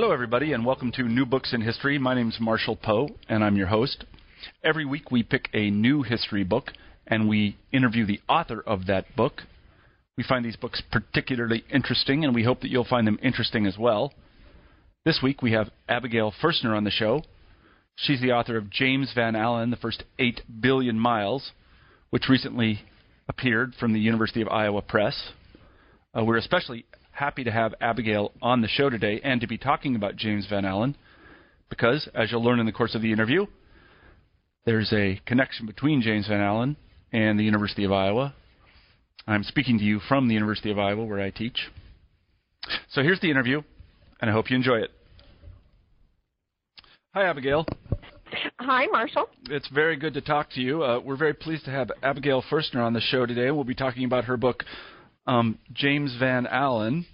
Hello, everybody, and welcome to New Books in History. My name is Marshall Poe, and I'm your host. Every week we pick a new history book and we interview the author of that book. We find these books particularly interesting, and we hope that you'll find them interesting as well. This week we have Abigail Foerstner on the show. She's the author of James Van Allen, The First Eight Billion Miles, which recently appeared from the University of Iowa Press. Uh, we're especially happy to have Abigail on the show today and to be talking about James Van Allen because, as you'll learn in the course of the interview, there's a connection between James Van Allen and the University of Iowa. I'm speaking to you from the University of Iowa, where I teach. So here's the interview, and I hope you enjoy it. Hi, Abigail. Hi, Marshall. It's very good to talk to you. Uh, we're very pleased to have Abigail Foerstner on the show today. We'll be talking about her book, um, James Van Allen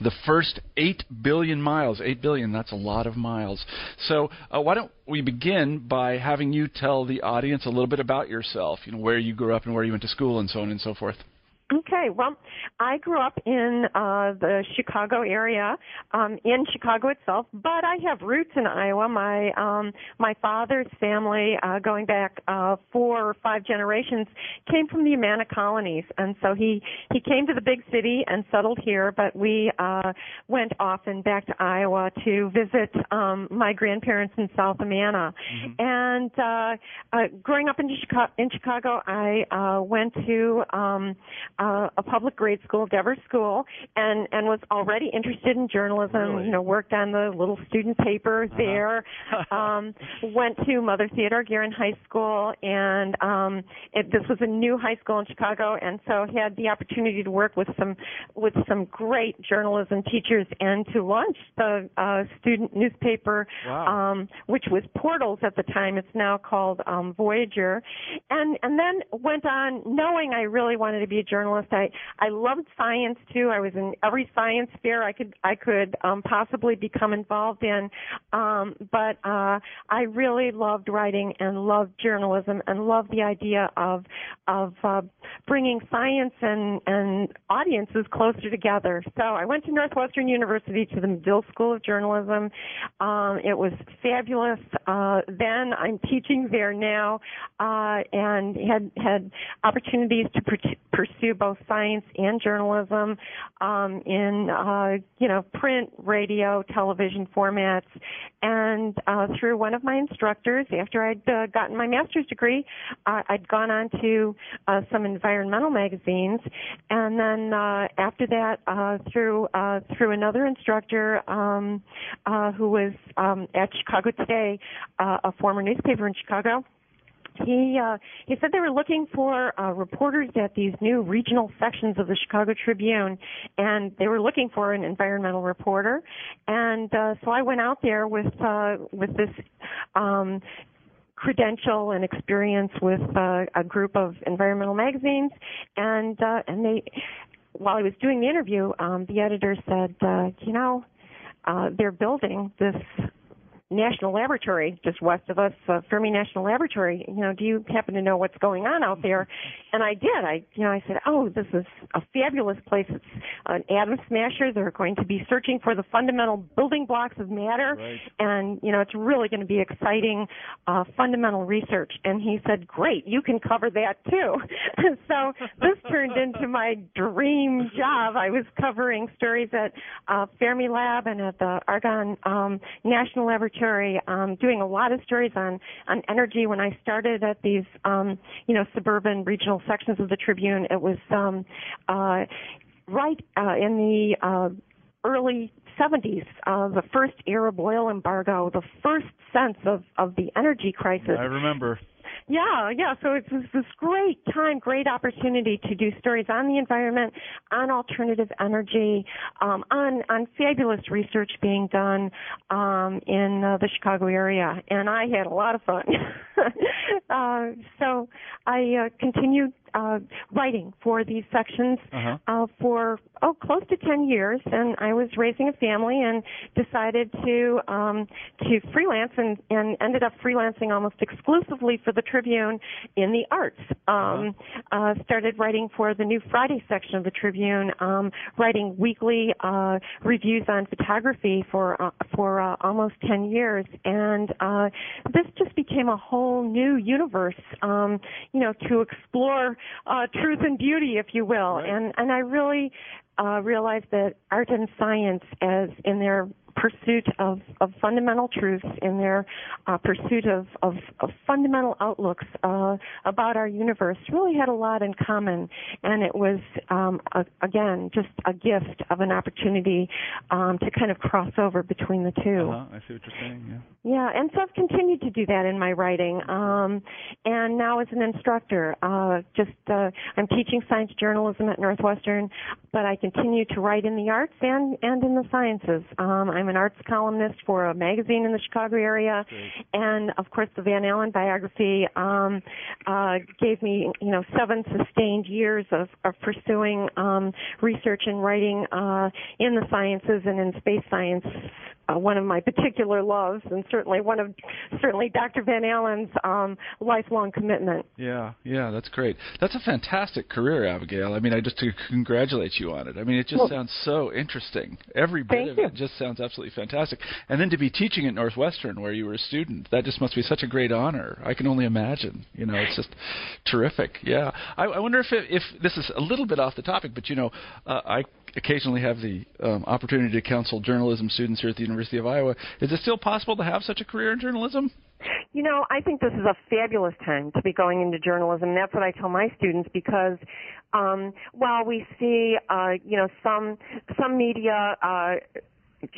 the first 8 billion miles. 8 billion, that's a lot of miles. So, uh, why don't we begin by having you tell the audience a little bit about yourself, you know, where you grew up and where you went to school and so on and so forth. Okay, well, I grew up in uh, the Chicago area, um, in Chicago itself, but I have roots in Iowa. My um, my father's family, uh, going back uh, four or five generations, came from the Amana colonies, and so he he came to the big city and settled here. But we uh, went often back to Iowa to visit um, my grandparents in South Amana. Mm-hmm. And uh, uh, growing up in Chicago, in Chicago, I uh, went to um, uh, a public grade school, Devers School, and and was already interested in journalism. Really? You know, worked on the little student paper uh-huh. there. um, went to Mother Theodore Guerin High School, and um, it, this was a new high school in Chicago, and so had the opportunity to work with some with some great journalism teachers and to launch the uh, student newspaper, wow. um, which was Portals at the time. It's now called um, Voyager, and and then went on knowing I really wanted to be a journalist journalist. I I loved science too. I was in every science fair I could I could um, possibly become involved in. Um, but uh, I really loved writing and loved journalism and loved the idea of of uh, bringing science and and audiences closer together. So I went to Northwestern University to the Medill School of Journalism. Um, it was fabulous. Uh, then I'm teaching there now, uh, and had had opportunities to pursue both science and journalism um, in uh, you know print, radio, television formats. And uh, through one of my instructors, after I'd uh, gotten my master's degree, uh, I'd gone on to uh, some environmental magazines, and then uh, after that, uh, through uh, through another instructor um, uh, who was um, at Chicago Today, uh, a former newspaper in Chicago he uh, he said they were looking for uh, reporters at these new regional sections of the Chicago Tribune, and they were looking for an environmental reporter. And uh, so I went out there with uh, with this. Um, credential and experience with uh, a group of environmental magazines and uh, and they while I was doing the interview um, the editor said uh, you know uh, they're building this national laboratory just west of us, uh, Fermi National Laboratory. You know, do you happen to know what's going on out there? And I did. I, you know, I said, oh, this is a fabulous place. It's an atom smasher. They're going to be searching for the fundamental building blocks of matter, right. and you know, it's really going to be exciting, uh, fundamental research. And he said, great, you can cover that too. so this turned into my dream job. I was covering stories at uh, Fermi Lab and at the Argonne um, National Laboratory um, doing a lot of stories on on energy. When I started at these um, you know suburban regional sections of the Tribune, it was um, uh, right uh, in the uh, early 70s, uh, the first Arab oil embargo, the first sense of, of the energy crisis. I remember. Yeah, yeah. So it's this great time, great opportunity to do stories on the environment, on alternative energy, um, on on fabulous research being done um, in uh, the Chicago area, and I had a lot of fun. uh, so I uh, continued uh, writing for these sections uh-huh. uh, for oh close to 10 years, and I was raising a family and decided to um, to freelance and, and ended up freelancing almost exclusively for the Tribune in the arts. Um, uh, started writing for the new Friday section of the Tribune, um, writing weekly uh, reviews on photography for uh, for uh, almost 10 years, and uh, this just became a whole new universe, um, you know, to explore uh, truth and beauty, if you will. Right. And and I really uh, realized that art and science, as in their pursuit of, of fundamental truths, in their uh, pursuit of, of, of, fundamental outlooks uh, about our universe, really had a lot in common. And it was, um, a, again, just a gift of an opportunity um, to kind of cross over between the 2 uh-huh. I see what you're saying. Yeah. Yeah, and so I've continued to do that in my writing. Um, and now as an instructor, uh, just uh, I'm teaching science journalism at Northwestern, but I continue to write in the arts and and in the sciences. Um, I'm an arts columnist for a magazine in the Chicago area, Great. and of course the Van Allen biography um, uh, gave me you know seven sustained years of, of pursuing um, research and writing uh, in the sciences and in space science uh, one of my particular loves, and certainly one of certainly Dr. Van Allen's um, lifelong commitment. Yeah, yeah, that's great. That's a fantastic career, Abigail. I mean, I just to congratulate you on it. I mean, it just Well, sounds so interesting. Every bit of you. it just sounds absolutely fantastic. And then to be teaching at Northwestern, where you were a student, that just must be such a great honor. I can only imagine. You know, it's just terrific. Yeah, I, I wonder if it, if this is a little bit off the topic, but you know, uh, I occasionally have the um, opportunity to counsel journalism students here at the University of Iowa. Is it still possible to have such a career in journalism? You know, I think this is a fabulous time to be going into journalism. That's what I tell my students because um, while we see, uh, you know, some some media. Uh,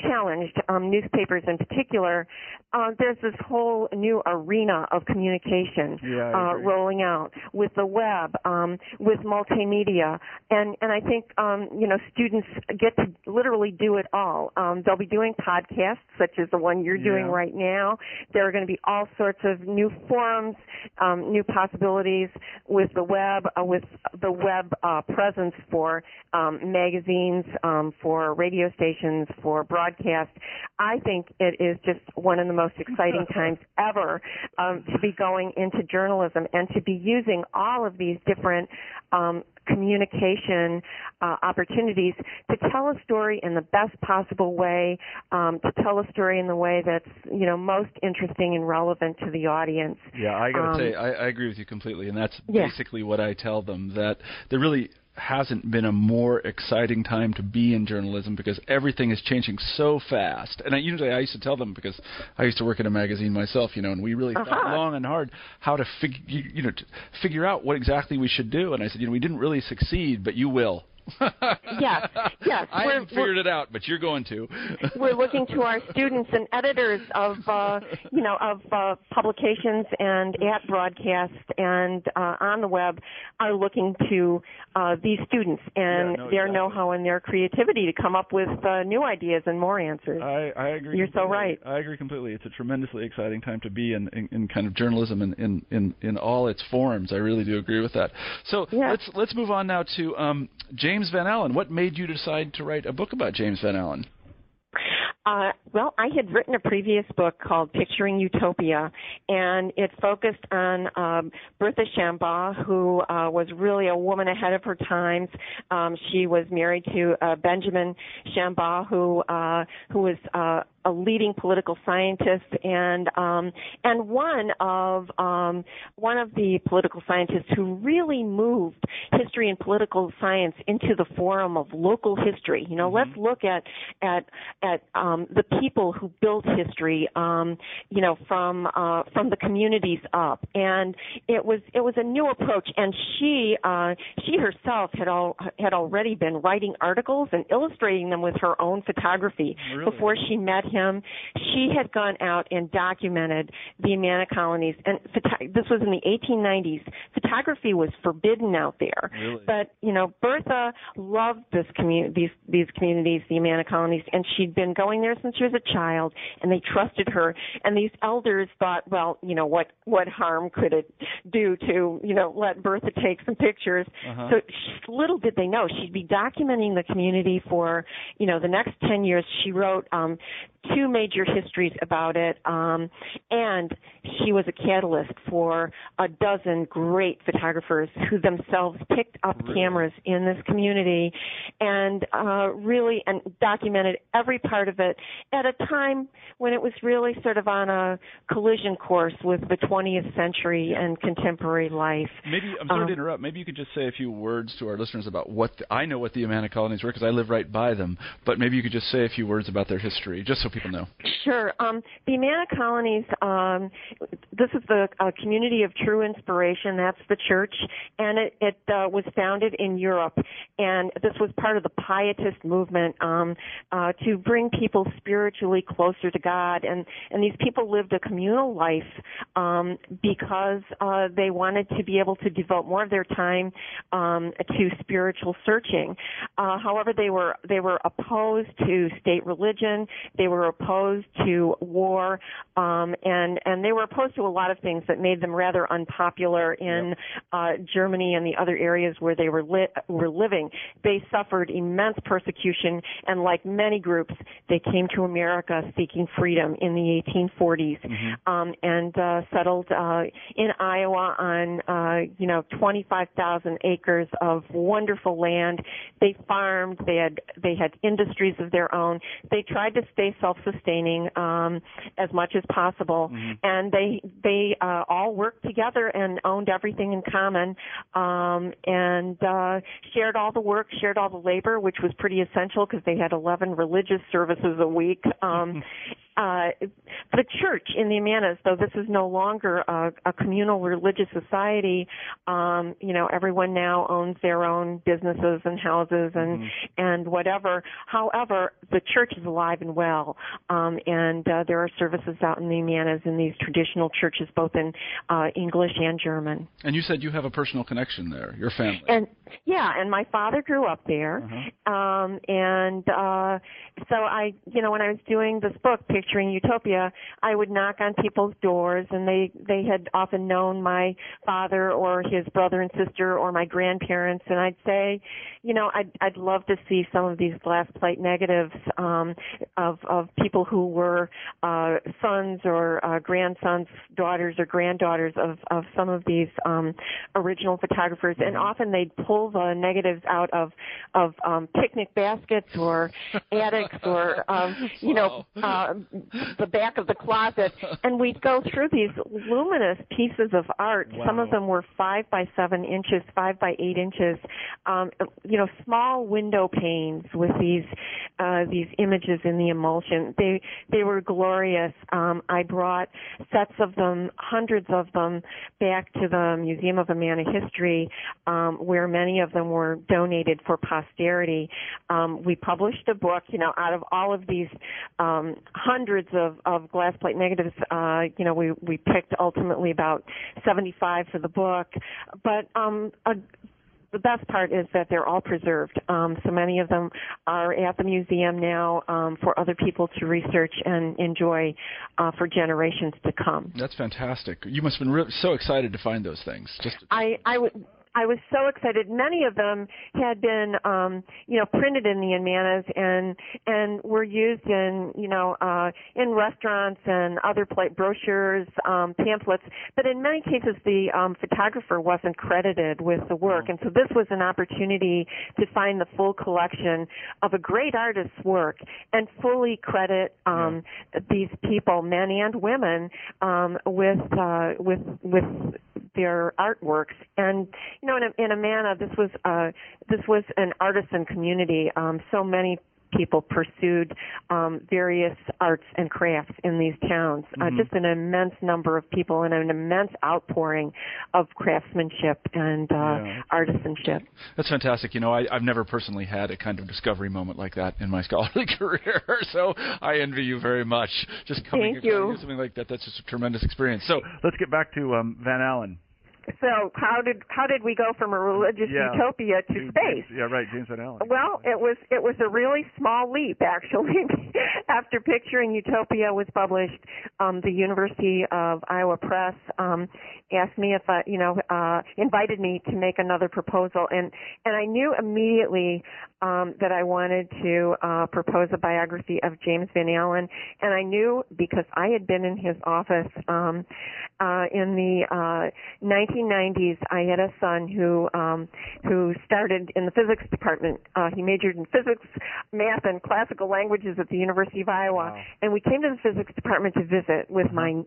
challenged um, newspapers in particular uh, there's this whole new arena of communication Yeah, uh, rolling out with the web um, with multimedia. And and I think um, you know students get to literally do it all. Um, they'll be doing podcasts such as the one you're doing Yeah. right now. There are going to be all sorts of new forums um, new possibilities with the web uh, with the web uh, presence for um, magazines um, for radio stations for broadcast I think it is just one of the most exciting times ever um, to be going into journalism and to be using all of these different um, communication uh, opportunities to tell a story in the best possible way, um, to tell a story in the way that's you know most interesting and relevant to the audience. Yeah, I gotta Um, say, I, I agree with you completely, and that's Yeah. basically what I tell them that there really hasn't been a more exciting time to be in journalism because everything is changing so fast. And I usually I used to tell them because I used to work in a magazine myself, you know, and we really thought Uh-huh. long and hard how to figure you know to figure out what exactly we should do. And I said, you know, we didn't really succeed, but you will. Yes, yes, I haven't figured it out, but you're going to. we're looking to our students and editors of uh, you know of uh, publications and at broadcast and uh, on the web are looking to uh, these students and Yeah, no, their exactly. know-how and their creativity to come up with uh, new ideas and more answers. I, I agree. You're so completely. right. I agree completely. It's a tremendously exciting time to be in, in, in kind of journalism in, in, in, in all its forms. I really do agree with that. So Yeah. let's let's move on now to um, James Van Allen. What made you decide to write a book about James Van Allen? Uh, well, I had written a previous book called Picturing Utopia, and it focused on um, Bertha Shambaugh, who uh, was really a woman ahead of her times. Um, she was married to uh, Benjamin Shambaugh, who uh, who was uh, a leading political scientist and um, and one of um, one of the political scientists who really moved history and political science into the forum of local history. You know, let's look at at at um, the people who built history. Um, you know, from uh, from the communities up, and it was it was a new approach. And she uh, she herself had all had already been writing articles and illustrating them with her own photography Really? before she met him. She had gone out and documented the Amana colonies, and photo- this was in the 1890s. Photography was forbidden out there, Really? but you know Bertha loved this commu- these these communities, the Amana colonies, and she'd been going there since she was a child, and they trusted her. And these elders thought, well, you know what what harm could it do to you know let Bertha take some pictures? Uh-huh. So little did they know she'd be documenting the community for you know the next 10 years she wrote um two major histories about it, um, and she was a catalyst for a dozen great photographers who themselves picked up really? cameras in this community and uh, really and documented every part of it at a time when it was really sort of on a collision course with the 20th century and contemporary life. Maybe I'm sorry um, to interrupt. Maybe you could just say a few words to our listeners about what the, I know what the Amana colonies were because I live right by them. But maybe you could just say a few words about their history, just so people know. Sure. Um, the Amana colonies. Um, this is the uh, community of true inspiration. That's the church, and it, it uh, was founded in Europe, and this was part of the Pietist movement um, uh, to bring people spiritually closer to God, and and these people lived a communal life um, because uh, they wanted to be able to devote more of their time um, to spiritual searching. Uh, however, they were they were opposed to state religion. They were opposed to war, um, and and they were opposed to a lot of things that made them rather unpopular in yep. uh, Germany and the other areas where they were li- were living. They suffered immense persecution, and like many groups, they came to America seeking freedom in the 1840s, mm-hmm. um, and uh, settled uh, in Iowa on uh, you know 25,000 acres of wonderful land. They farmed. They had they had industries of their own. They tried to stay self-sustaining um, as much as possible, mm-hmm. and they they uh, all worked together and owned everything in common, um, and uh, shared all the work, shared all the labor, which was pretty essential because they had 11 religious services a week. Um, uh, the church in the Amanas, though this is no longer a, a communal religious society, um, you know, everyone now owns their own businesses and houses and mm-hmm. and whatever. However, the church is alive and well, um, and uh, there are services out in the Amanas in these traditional churches, both in uh, English and German. And you said you have a personal connection there, your family. And yeah, and my father grew up there, uh-huh. um, and uh, so I, you know, when I was doing this book, Picturing Utopia, I would knock on people's doors, and they they had often known my father or his brother and sister or my grandparents, and I'd say, you know, I'd I'd love to see some of these glass plate negatives um, of of people who were uh, sons or uh, grandsons, daughters or granddaughters of of some of these um, original photographers, and mm-hmm. often they'd pull the negatives out of of um, picnic baskets or attics or um, you know uh, the back of the closet, and we'd go through these luminous pieces of art. Wow. Some of them were five by seven inches, five by eight inches. Um, you know, small window panes with these uh, these images in the emulsion. They they were glorious. Um, I brought sets of them, hundreds of them, back to the Museum of Amana History, um, where many of them were donated for posterity. Um, we published a book. You know, out of all of these um, hundreds of, of glass plate negatives, uh, you know, we we picked ultimately about 75 for the book, but um, a the best part is that they're all preserved. Um, so many of them are at the museum now um, for other people to research and enjoy uh, for generations to come. That's fantastic. You must have been re- so excited to find those things. Just I, I would I was so excited. Many of them had been, um, you know, printed in the Amanas and and were used in, you know, uh, in restaurants and other plate brochures, um, pamphlets. But in many cases, the um, photographer wasn't credited with the work, mm. and so this was an opportunity to find the full collection of a great artist's work and fully credit um, these people, men and women, um, with uh, with with their artworks. And you know, in, a, in Amana, this was uh, this was an artisan community. Um, so many people pursued um, various arts and crafts in these towns. Uh, mm-hmm. Just an immense number of people and an immense outpouring of craftsmanship and uh, yeah. artisanship. That's fantastic. You know, I, I've never personally had a kind of discovery moment like that in my scholarly career, so I envy you very much. Just coming Thank you. something like that, that's just a tremendous experience. So let's get back to um, Van Allen. So how did how did we go from a religious Yeah. utopia to, James- space? yeah, right, James Van Allen. Well, it was it was a really small leap actually. After Picturing Utopia was published, um, the University of Iowa Press um, asked me if I, you know, uh, invited me to make another proposal, and and I knew immediately um, that I wanted to uh, propose a biography of James Van Allen, and I knew because I had been in his office um, uh, in the uh, 1990s. I had a son who um, who started in the physics department. Uh, he majored in physics, math, and classical languages at the University of Iowa. Wow. And we came to the physics department to visit with my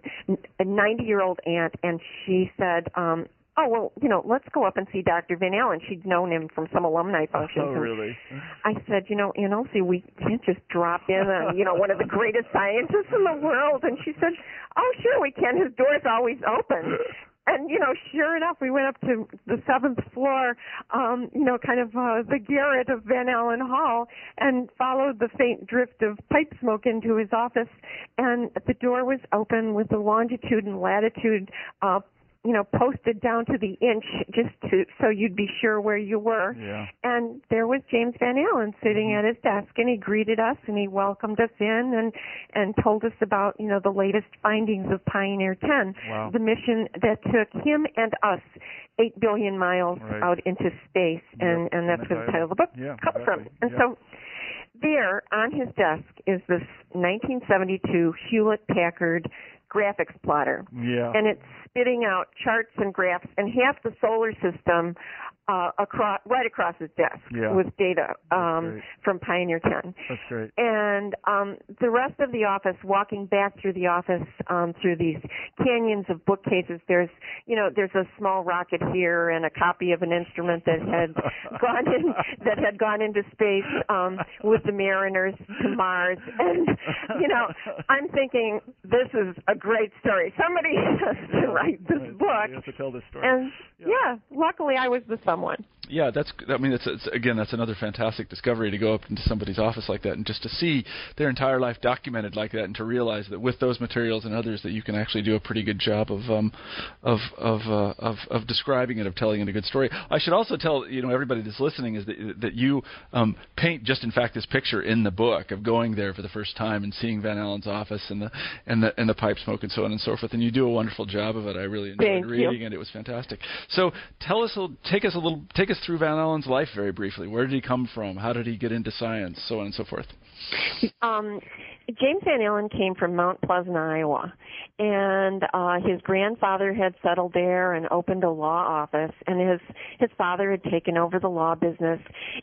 90 year old aunt, and she said. Um, Oh well, you know, let's go up and see Dr. Van Allen. She'd known him from some alumni functions. Oh, really? I said, you know, Aunt Elsie, we can't just drop in on, you know, one of the greatest scientists in the world. And she said, oh, sure we can. His door's always open. And, you know, sure enough, we went up to the seventh floor, um, you know, kind of uh, the garret of Van Allen Hall and followed the faint drift of pipe smoke into his office. And the door was open with the longitude and latitude uh, you know, posted down to the inch just to so you'd be sure where you were. Yeah. And there was James Van Allen sitting at his desk and he greeted us and he welcomed us in and and told us about, you know, the latest findings of Pioneer 10, Wow. the mission that took him and us 8 billion miles Right. out into space and Yep. and that's where the title of the book Yeah, comes from. exactly. And Yeah. so there on his desk is this 1972 Hewlett Packard graphics plotter Yeah. and it's spitting out charts and graphs and half the solar system uh, across right across his desk Yeah. with data um, from Pioneer 10. That's great. And um, the rest of the office, walking back through the office um, through these canyons of bookcases, there's you know there's a small rocket here and a copy of an instrument that had gone in that had gone into space um, with the mariners to Mars. And you know I'm thinking this is a great story. Somebody has to write this book. You have to tell this story. And Yeah. yeah, luckily I was the someone. Yeah, that's. I mean, it's, it's again, that's another fantastic discovery to go up into somebody's office like that and just to see their entire life documented like that, and to realize that with those materials and others, that you can actually do a pretty good job of um, of of, uh, of of describing it, of telling it a good story. I should also tell you know everybody that's listening is that that you um, paint just in fact this picture in the book of going there for the first time and seeing Van Allen's office and the and the and the pipe smoke and so on and so forth, and you do a wonderful job of it. I really enjoyed Thank you. reading it. It was fantastic. So tell us, a, take us a little, take us through Van Allen's life very briefly. Where did he come from? How did he get into science? So on and so forth. Um, James Van Allen came from Mount Pleasant, Iowa, and uh, his grandfather had settled there and opened a law office, and his his father had taken over the law business,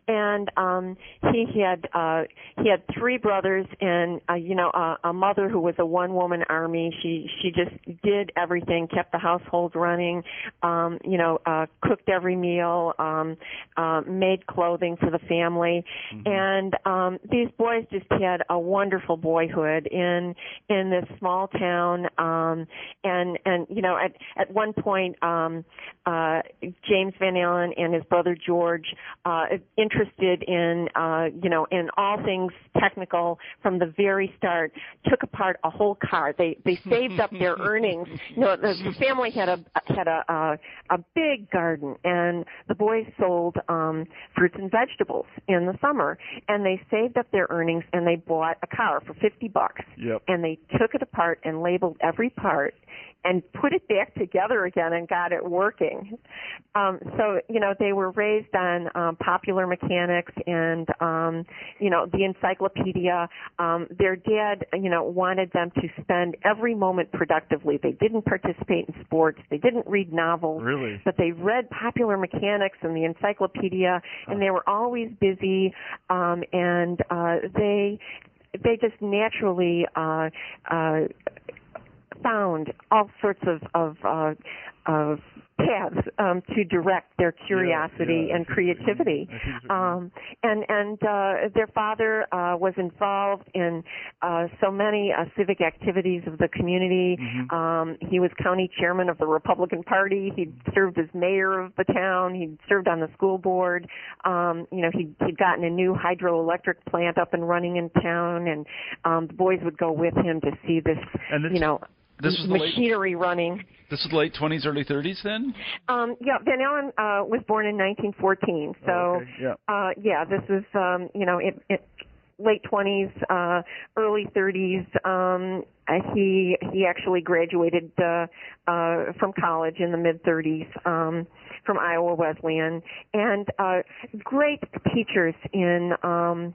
and um, he had uh, he had three brothers and uh, you know a, a mother who was a one woman army. She she just did everything, kept the household running, um, you know, uh, cooked every meal, um, uh, made clothing for the family, and um, these boys just had a wonderful boyhood in in this small town. Um, and and you know, at at one point, um, uh, James Van Allen and his brother George, uh, interested in uh, you know in all things technical from the very start, took apart a whole car. They they saved up their earnings. You know, the, the family had a had a a, a big garden, and the boys sold um, fruits and vegetables in the summer, and they saved up their earnings and they bought a car for fifty bucks Yep. and they took it apart and labeled every part and put it back together again and got it working. Um, so you know they were raised on um, popular mechanics and um, you know the encyclopedia. Um, their dad you know wanted them to spend every moment productively. They didn't participate in sports. They didn't read novels Really? but they read popular mechanics and the encyclopedia and they were always busy um and uh they they just naturally uh uh found all sorts of of uh of paths um to direct their curiosity yeah, and creativity. I think it's- um and and uh their father uh was involved in uh so many uh, civic activities of the community. Mhm. um he was county chairman of the Republican Party. He served as mayor of the town. He served on the school board. Um you know he'd, he'd gotten a new hydroelectric plant up and running in town and um the boys would go with him to see this And this, you know this was machinery late, running. This was the late 20s, early 30s then? Um, yeah, Van Allen uh, was born in 1914. So, oh, okay. yeah. Uh, yeah, this is, um, you know, it, it late 20s, uh, early 30s. Um, uh, he he actually graduated uh, uh, from college in the mid 30s um, from Iowa Wesleyan, and uh, great teachers in. Um,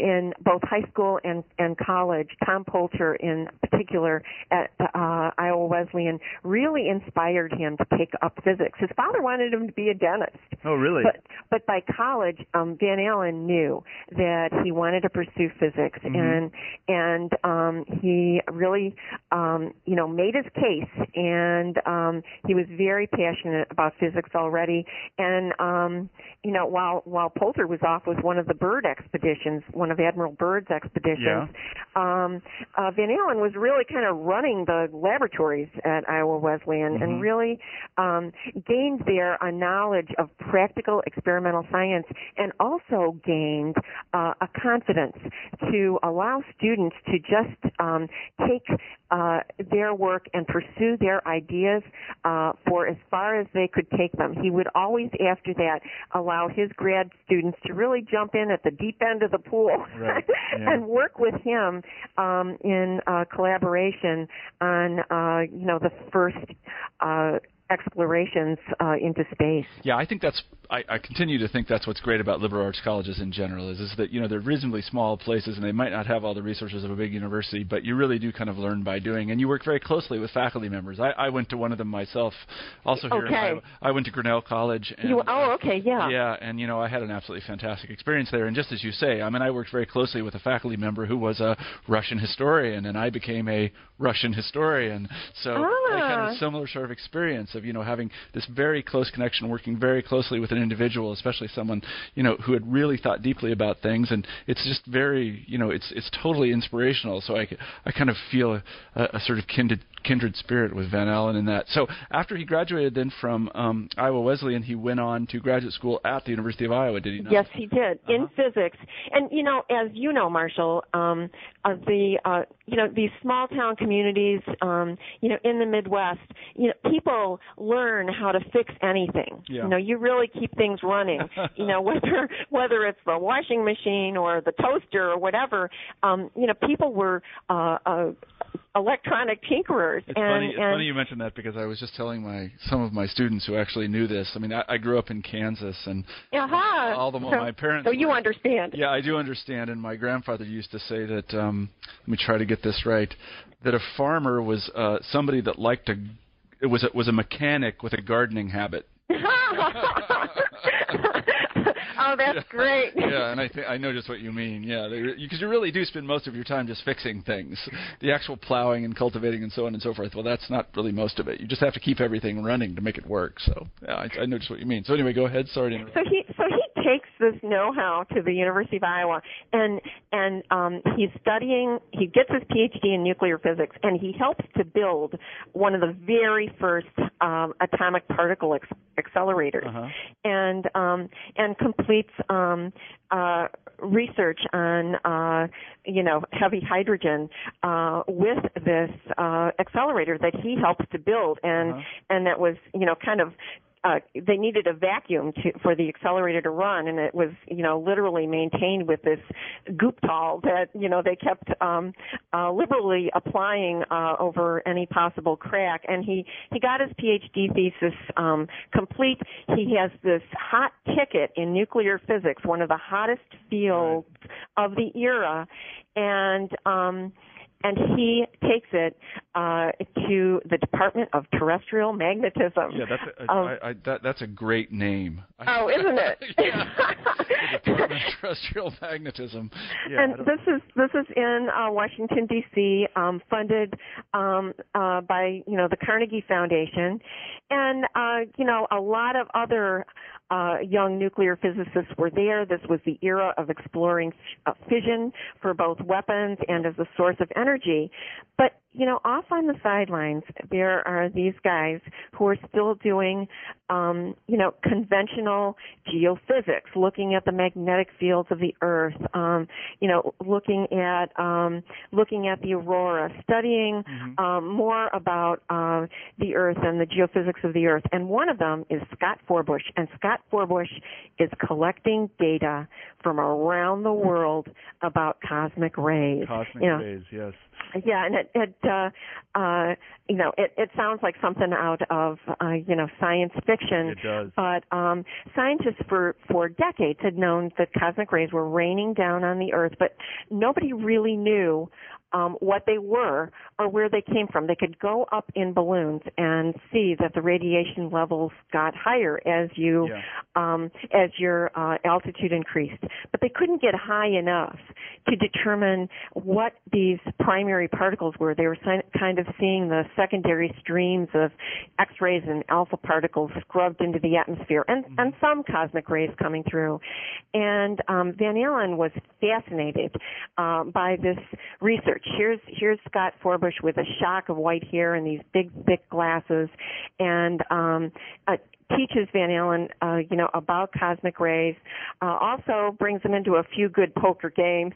in both high school and, and college, Tom Poulter in particular at uh, Iowa Wesleyan really inspired him to take up physics. His father wanted him to be a dentist. Oh, really? But but by college, um, Van Allen knew that he wanted to pursue physics, Mhm. and and um, he really um, you know made his case, and um, he was very passionate about physics already. And um, you know while while Poulter was off with one of the Byrd expeditions, one of Admiral Byrd's expeditions, um, uh, Van Allen was really kind of running the laboratories at Iowa Wesleyan Mhm. and really um, gained there a knowledge of practical experimental science and also gained uh, a confidence to allow students to just um, take uh, their work and pursue their ideas uh, for as far as they could take them. He would always, after that, allow his grad students to really jump in at the deep end of the pool Right, yeah. and work with him um, in uh, collaboration on, uh, you know, the first uh, explorations uh, into space. Yeah, I think that's. I, I continue to think that's what's great about liberal arts colleges in general is is that you know they're reasonably small places and they might not have all the resources of a big university, but you really do kind of learn by doing, and you work very closely with faculty members. I, I went to one of them myself, also here in Okay. Iowa. I went to Grinnell College. And, You, oh, okay, yeah. Yeah, and you know I had an absolutely fantastic experience there. And just as you say, I mean I worked very closely with a faculty member who was a Russian historian, and I became a Russian historian. So I had Ah. a similar sort of experience of you know having this very close connection, working very closely with an individual, especially someone you know who had really thought deeply about things, and it's just very you know it's it's totally inspirational. So I I kind of feel a, a sort of kindred kindred spirit with Van Allen in that. So after he graduated then from um, Iowa Wesleyan, he went on to graduate school at the University of Iowa. Did he not? Yes, he did in Uh-huh. physics. And you know, as you know, Marshall, um, uh, the uh, you know these small town communities, um, you know, in the Midwest, you know, people learn how to fix anything. Yeah. You know, you really keep things running. you know, whether whether it's the washing machine or the toaster or whatever. Um, you know, people were uh, uh, electronic tinkerers. It's and, funny. It's and funny you mentioned that because I was just telling my some of my students who actually knew this. I mean, I, I grew up in Kansas, and Aha. all the so, my parents. So you were- understand. Yeah, I do understand. And my grandfather used to say that. Um, let me try to get this right. That a farmer was uh, somebody that liked to. It was a, was a mechanic with a gardening habit. great. yeah, and I think I know just what you mean. Yeah, because you, 'cause you really do spend most of your time just fixing things, the actual plowing and cultivating and so on and so forth. Well, that's not really most of it. You just have to keep everything running to make it work. So yeah, I, I know just what you mean. So anyway, go ahead. Sorry to interrupt. So he so he takes this know-how to the University of Iowa, and and um, he's studying. He gets his PhD in nuclear physics, and he helps to build one of the very first um, atomic particle ex- accelerators, Uh-huh. and um, and completes um, uh, research on uh, you know heavy hydrogen uh, with this uh, accelerator that he helps to build, and Uh-huh. and that was you know kind of uh, they needed a vacuum to, for the accelerator to run, and it was, you know, literally maintained with this Glyptal that, you know, they kept um, uh, liberally applying uh, over any possible crack. And he he got his PhD thesis um, complete. He has this hot ticket in nuclear physics, one of the hottest fields of the era, and um, and he takes it uh, to the Department of Terrestrial Magnetism. Yeah, that's a, Um, I, I, that, that's a great name. Oh, isn't it? yeah. the Department of Terrestrial Magnetism. Yeah, and this is this is in uh, Washington D.C., um, funded um, uh, by you know the Carnegie Foundation, and uh, you know a lot of other uh, young nuclear physicists were there. This was the era of exploring uh, fission for both weapons and as a source of energy. But you know, off on the sidelines, there are these guys who are still doing, um, you know, conventional geophysics, looking at the magnetic fields of the Earth, um, you know, looking at um, looking at the aurora, studying mm-hmm. um, more about uh, the Earth and the geophysics of the Earth. And one of them is Scott Forbush, and Scott Forbush is collecting data from around the world about cosmic rays. Cosmic you know, rays, yes. Yeah, and it, it uh, uh, you know, it, it sounds like something out of, uh, you know, science fiction. It does. But um, scientists for for decades had known that cosmic rays were raining down on the Earth, but nobody really knew um, what they were or where they came from. They could go up in balloons and see that the radiation levels got higher as you yeah. um, as your uh, altitude increased, but they couldn't get high enough to determine what these primary particles were. They were kind of seeing the secondary streams of X-rays and alpha particles scrubbed into the atmosphere, and mm-hmm. and some cosmic rays coming through. And um, Van Allen was fascinated uh, by this research research. Here's here's Scott Forbush with a shock of white hair and these big thick glasses, and um, uh, teaches Van Allen, uh, you know, about cosmic rays. Uh, also brings him into a few good poker games.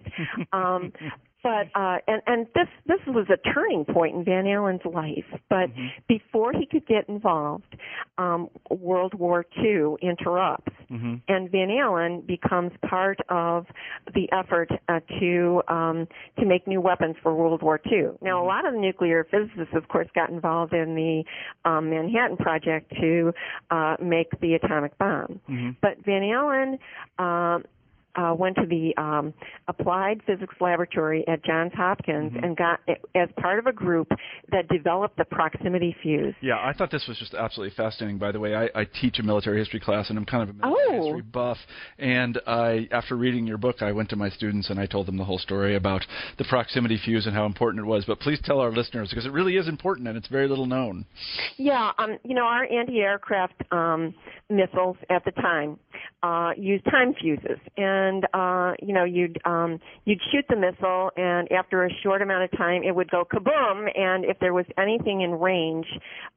Um, but uh, and and this this was a turning point in Van Allen's life. But mm-hmm. before he could get involved, um, World War II interrupts, mm-hmm. and Van Allen becomes part of the effort uh, to um, to make new weapons for World War II. Now, mm-hmm. a lot of the nuclear physicists, of course, got involved in the um, Manhattan Project to uh, make the atomic bomb. Mm-hmm. But Van Allen uh, uh, went to the um, Applied Physics Laboratory at Johns Hopkins mm-hmm. and got as part of a group that developed the proximity fuse. Yeah, I thought this was just absolutely fascinating. By the way, I, I teach a military history class, and I'm kind of a military oh. history buff. And I, after reading your book, I went to my students and I told them the whole story about the proximity fuse and how important it was. But please tell our listeners because it really is important and it's very little known. Yeah, um, you know, our anti-aircraft um, missiles at the time uh, used time fuses, and uh, you know you'd um, you'd shoot the missile, and after a short amount of time, it would go kaboom. And if there was anything in range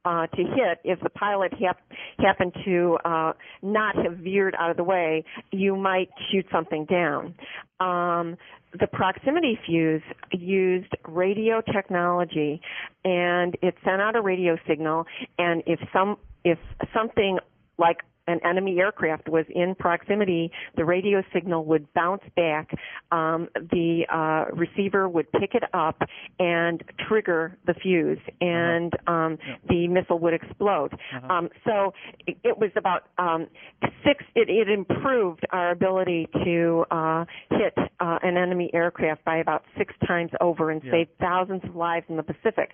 uh, to hit, if the pilot hap- happened to uh, not have veered out of the way, you might shoot something down. Um, the proximity fuse used radio technology and it sent out a radio signal and if some if something like an enemy aircraft was in proximity, the radio signal would bounce back. Um, the uh, receiver would pick it up and trigger the fuse, and uh-huh. um, yeah. the missile would explode. Uh-huh. Um, so it, it, was about um, six. It, it, improved our ability to uh, hit uh, an enemy aircraft by about six times over and yeah. save thousands of lives in the Pacific.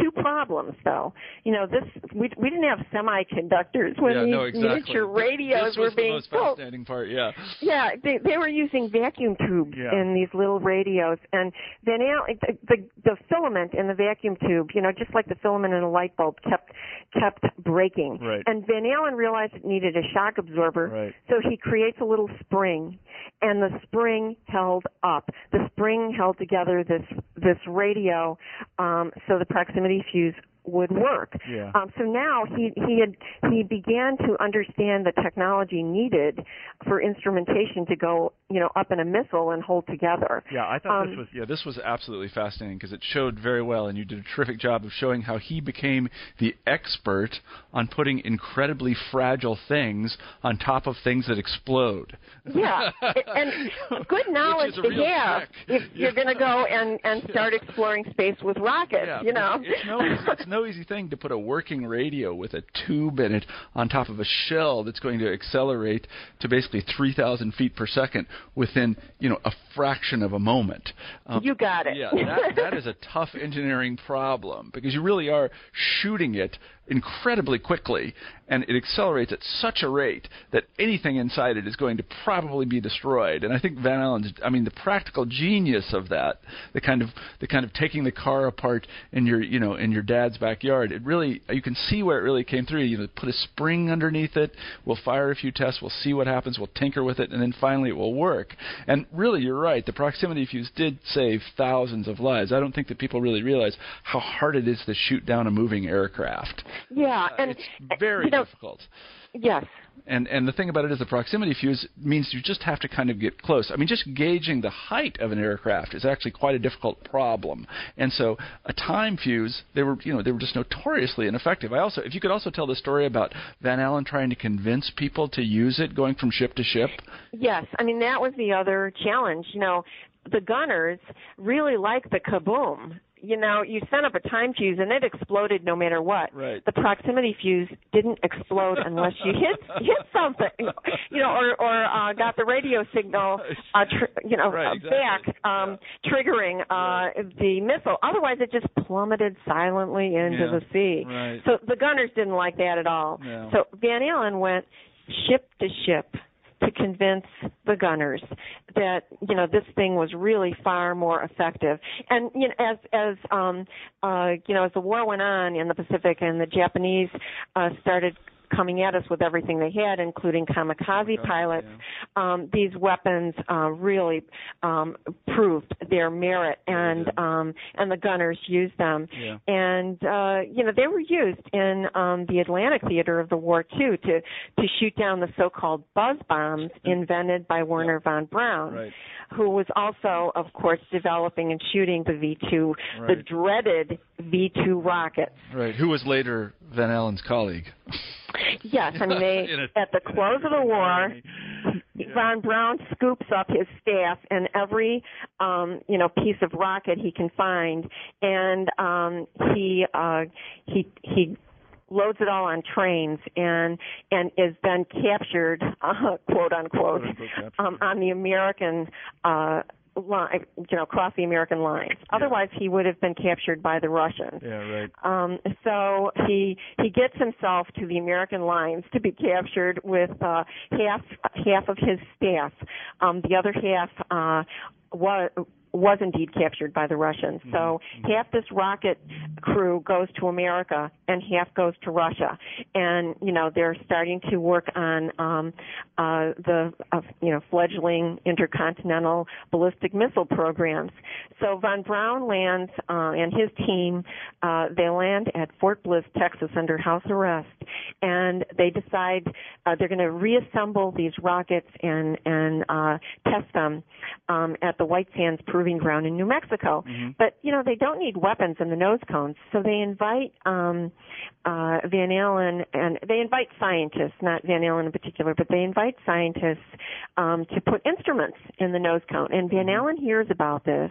Two problems, though. You know, this we we didn't have semiconductors when yeah, these no, exactly miniature radios were being the most fascinating part. Yeah. Yeah, they they were using vacuum tubes yeah. in these little radios, and Van Allen, the, the the filament in the vacuum tube, you know, just like the filament in a light bulb, kept kept breaking. Right. And Van Allen realized it needed a shock absorber, right. so he creates a little spring, and the spring held up. The spring held together this this radio, um, so the proximity fuse would work. Yeah. Um, so now he he had he began to understand the technology needed for instrumentation to go you know up in a missile and hold together. Yeah, I thought um, this was yeah this was absolutely fascinating because it showed very well, and you did a terrific job of showing how he became the expert on putting incredibly fragile things on top of things that explode. Yeah, and good knowledge to have if you're going to go and and start exploring space with rockets. Yeah, you know, it's no it's no easy thing to put a working radio with a tube in it on top of a shell that's going to accelerate to basically 3,000 feet per second within, you know, a fraction of a moment. Um, you got it. yeah, that, that is a tough engineering problem because you really are shooting it incredibly quickly and it accelerates at such a rate that anything inside it is going to probably be destroyed. And I think Van Allen's, I mean, the practical genius of that, the kind of the kind of taking the car apart in your you know in your dad's backyard, it really you can see where it really came through. You know, put a spring underneath it. We'll fire a few tests. We'll see what happens. We'll tinker with it, and then finally it will work. And really, you're right. The proximity fuse did save thousands of lives. I don't think that people really realize how hard it is to shoot down a moving aircraft. Yeah, Uh, and it's very you know, difficult. Yes. And and the thing about it is the proximity fuse means you just have to kind of get close. I mean, just gauging the height of an aircraft is actually quite a difficult problem. And so a time fuse, they were you know they were just notoriously ineffective. I also, if you could also tell the story about Van Allen trying to convince people to use it, going from ship to ship. Yes, I mean that was the other challenge. You know, the gunners really like the kaboom. You know, you sent up a time fuse and it exploded no matter what. Right. The proximity fuse didn't explode unless you hit hit something, you know, or or uh, got the radio signal, uh, tr- you know, Right, uh, exactly. back, um, triggering uh, the missile. Otherwise, it just plummeted silently into Yeah, the sea. right. So the gunners didn't like that at all. So Van Allen went ship to ship to convince the gunners that you know this thing was really far more effective. And you know as as um uh you know as the war went on in the pacific and the japanese uh started coming at us with everything they had including kamikaze pilots um these weapons uh really um proved their merit and um and the gunners used them Yeah. and uh you know they were used in um the Atlantic theater of the war too to to shoot down the so-called buzz bombs invented by Wernher von Braun Right. who was also of course developing and shooting the V2 the dreaded V2 rockets Right. Who was later Van Allen's colleague? yes i mean they a- at the close of the war Von Braun scoops up his staff and every um, you know piece of rocket he can find, and um, he uh, he he loads it all on trains and and is then captured, uh, quote unquote, um, on the American. Uh, line, you know, across the American lines. Otherwise, he would have been captured by the Russians. Yeah. Right. Um, so he he gets himself to the American lines to be captured with uh, half half of his staff. Um, the other half uh, was was indeed captured by the Russians. So half this rocket crew goes to America and half goes to Russia. And you know they're starting to work on um, uh, the uh, you know fledgling intercontinental ballistic missile programs. So von Braun lands uh, and his team uh, they land at Fort Bliss, Texas, under house arrest, and they decide uh, they're going to reassemble these rockets and and uh, test them um, at the White Sands Proving Ground in New Mexico. But you know they don't need weapons in the nose cones, so they invite um, uh, Van Allen and they invite scientists, not Van Allen in particular, but they invite scientists um, to put instruments in the nose cone. And Van Allen hears about this,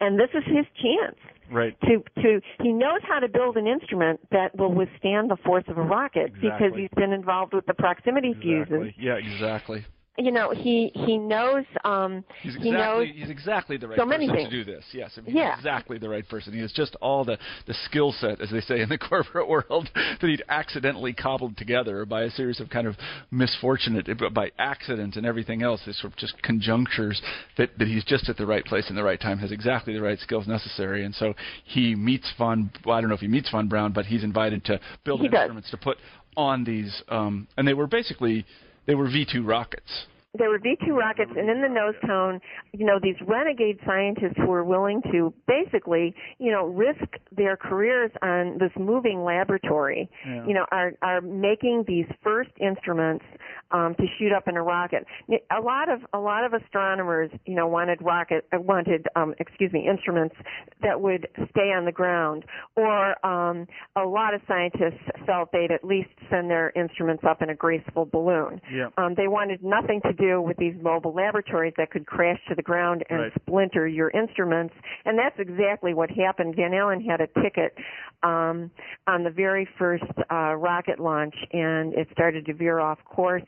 and this is his chance Right. to to he knows how to build an instrument that will withstand the force of a rocket because he's been involved with the proximity fuses. Yeah. Exactly. You know, he he knows um He's he knows exactly he's exactly the right so many person things. to do this. Yes, I mean, Yeah. he's exactly the right person. He has just all the the skill set, as they say in the corporate world, that he'd accidentally cobbled together by a series of kind of misfortunate, by accident and everything else. This sort of just conjunctures that that he's just at the right place in the right time, has exactly the right skills necessary, and so he meets von. Well, I don't know if he meets von Braun, but he's invited to build He does. instruments to put on these, um, and they were basically they were V two rockets. There were V2 rockets, and in the nose cone, you know, these renegade scientists who were willing to basically, you know, risk their careers on this moving laboratory, Yeah. you know, are are making these first instruments um, to shoot up in a rocket. A lot of a lot of astronomers, you know, wanted rocket uh, wanted, um, excuse me, instruments that would stay on the ground, or um, a lot of scientists felt they'd at least send their instruments up in a graceful balloon. Yeah. Um, they wanted nothing to do with these mobile laboratories that could crash to the ground and Right. splinter your instruments. And that's exactly what happened. Van Allen had a ticket um, on the very first uh, rocket launch, and it started to veer off course.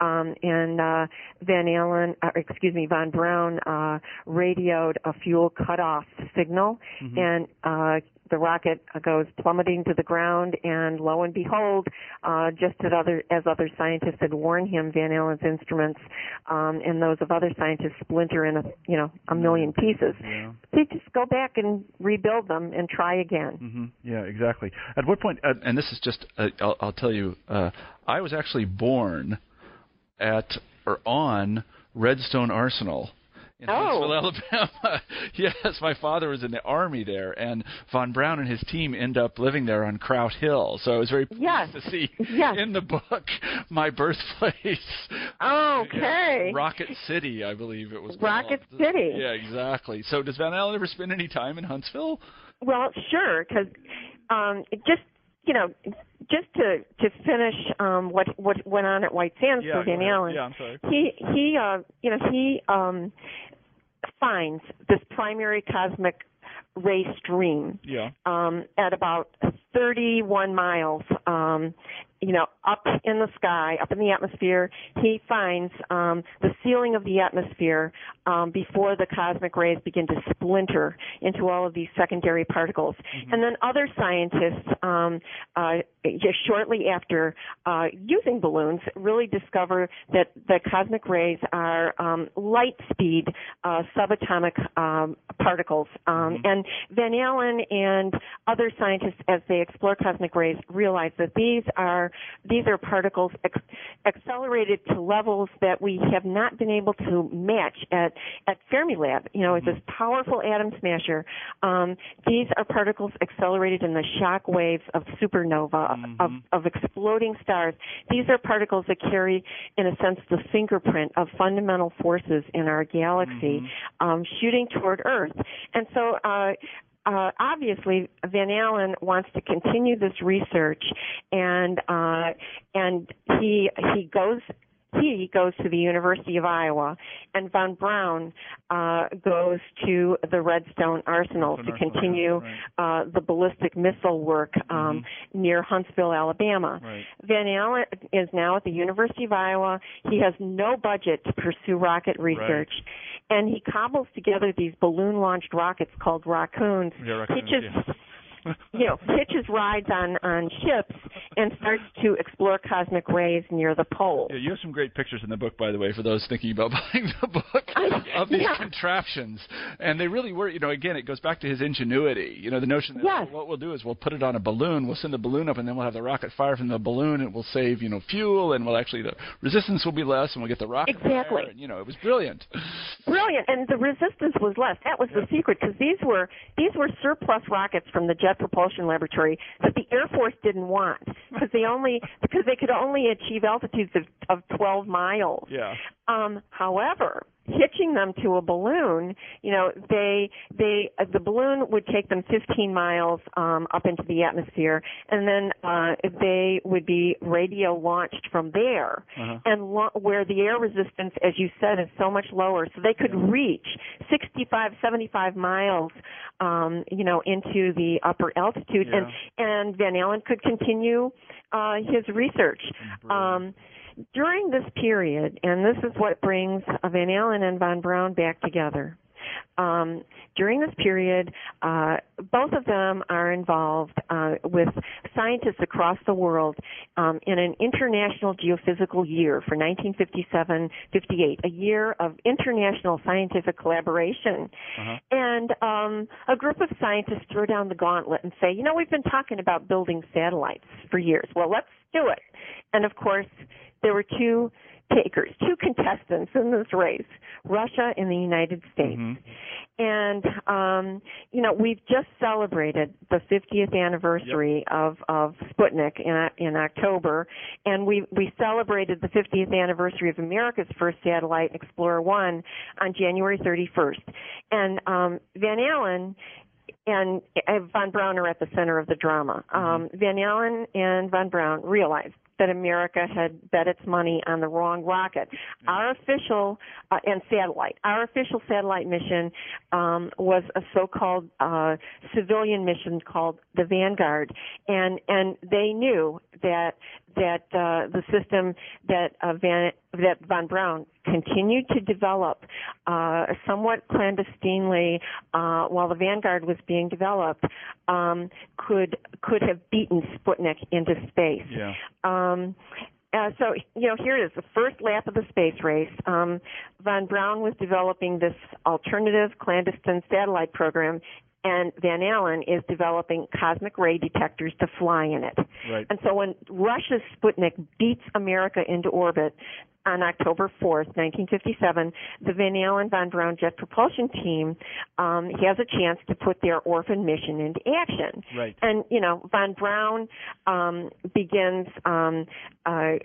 Um, and uh, Van Allen, uh, excuse me, Von Braun uh, radioed a fuel cutoff signal, and uh, the rocket goes plummeting to the ground, and lo and behold, uh, just as other as other scientists had warned him, Van Allen's instruments um, and those of other scientists splinter in a you know a million pieces. Yeah. They just go back and rebuild them and try again. hmm Yeah, exactly. At what point? Uh, and this is just uh, I'll, I'll tell you uh, I was actually born at or on Redstone Arsenal in Oh. Huntsville, Alabama. yes, my father was in the army there, and von Braun and his team end up living there on Kraut Hill. So I was very pleased Yes. to see Yes. in the book my birthplace. Okay. Rocket City, I believe it was. Rocket called. City. Yeah, exactly. So does Van Allen ever spend any time in Huntsville? Well, sure, because um, just you know, just to to finish um, what what went on at White Sands yeah, for Van. Allen. Yeah, I'm sorry. he he uh you know he um finds this primary cosmic ray stream Yeah. um at about 31 miles um you know up in the sky up in the atmosphere he finds um the ceiling of the atmosphere um before the cosmic rays begin to splinter into all of these secondary particles. And then other scientists um uh just shortly after uh using balloons really discover that the cosmic rays are um light speed uh subatomic um particles. Um and Van Allen and other scientists as they explore cosmic rays realize that these are these are particles ex- accelerated to levels that we have not been able to match at at Fermilab. You know, it's this powerful atom smasher. Um, these are particles accelerated in the shock waves of supernova of, of exploding stars. These are particles that carry, in a sense, the fingerprint of fundamental forces in our galaxy, um, shooting toward Earth. And so. Uh, uh, obviously Van Allen wants to continue this research, and uh, and he he goes he goes to the University of Iowa, and von Braun uh, goes to the Redstone Arsenal Redstone to continue uh, the ballistic missile work um, near Huntsville, Alabama. Right. Van Allen is now at the University of Iowa. He has no budget to pursue rocket research. And he cobbles together these balloon launched rockets called rockoons, Yeah, rockoons, yeah. You know, hitches rides on on ships and starts to explore cosmic rays near the pole. Yeah, you have some great pictures in the book, by the way, for those thinking about buying the book of these yeah. contraptions. And they really were, you know, again, it goes back to his ingenuity. You know, the notion that Yes. well, what we'll do is we'll put it on a balloon, we'll send the balloon up, and then we'll have the rocket fire from the balloon, and it will save, you know, fuel, and we'll actually, the resistance will be less, and we'll get the rocket Exactly. fire, and, you know, it was brilliant. Brilliant, and the resistance was less. That was the secret because these were these were surplus rockets from the Jet Propulsion Laboratory that the Air Force didn't want because they only because they could only achieve altitudes of, of 12 miles. Yeah. Um, however, hitching them to a balloon, you know, they they uh, the balloon would take them 15 miles um, up into the atmosphere, and then uh, they would be radio launched from there, Uh-huh. and lo- where the air resistance, as you said, is so much lower, so they could reach 65, 75 miles, um, you know, into the upper altitude, and and Van Allen could continue uh, his research. Um, during this period, and this is what brings Van Allen and von Braun back together. Um, during this period, uh, both of them are involved uh, with scientists across the world um, in an international geophysical year for 1957-58, a year of international scientific collaboration. And um, a group of scientists throw down the gauntlet and say, you know, we've been talking about building satellites for years. Well, let's do it. And of course, there were two takers, two contestants in this race, Russia and the United States. And um, you know, we've just celebrated the 50th anniversary of of Sputnik in in October, and we we celebrated the 50th anniversary of America's first satellite, Explorer 1, on January 31st. And um, Van Allen and von Braun are at the center of the drama. Um, Van Allen and von Braun realized that America had bet its money on the wrong rocket. Our official uh, and satellite, our official satellite mission um, was a so-called uh, civilian mission called the Vanguard, and and they knew that that uh, the system that uh, Van that von Braun continued to develop uh, somewhat clandestinely uh, while the Vanguard was being developed um, could could have beaten Sputnik into space. Yeah. Um, uh, so you know, here it is, the first lap of the space race. Um, von Braun was developing this alternative clandestine satellite program, and Van Allen is developing cosmic ray detectors to fly in it. Right. And so when Russia's Sputnik beats America into orbit on October 4th, 1957, the Van Allen von Braun Jet Propulsion Team um, has a chance to put their orphan mission into action. Right. And you know, von Braun um, begins um, uh,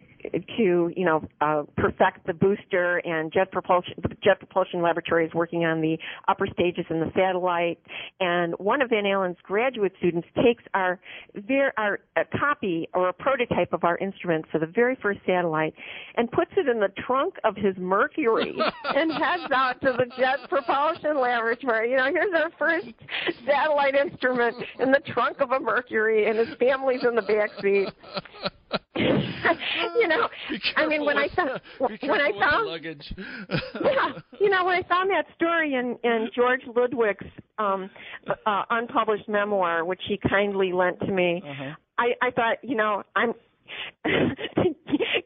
to you know uh, perfect the booster, and Jet Propulsion the Jet Propulsion Laboratory is working on the upper stages in the satellite. And one of Van Allen's graduate students takes our ver- our a copy or a prototype of our instrument for the very first satellite and puts it in the trunk of his Mercury and heads out to the Jet Propulsion Laboratory. You know, here's our first satellite instrument in the trunk of a Mercury, and his family's in the back seat. you know, I mean, when I saw when I found luggage. yeah, you know, when I found that story in in George Ludwig's um, uh, unpublished memoir, which he kindly lent to me, Uh-huh. I I thought, you know, I'm.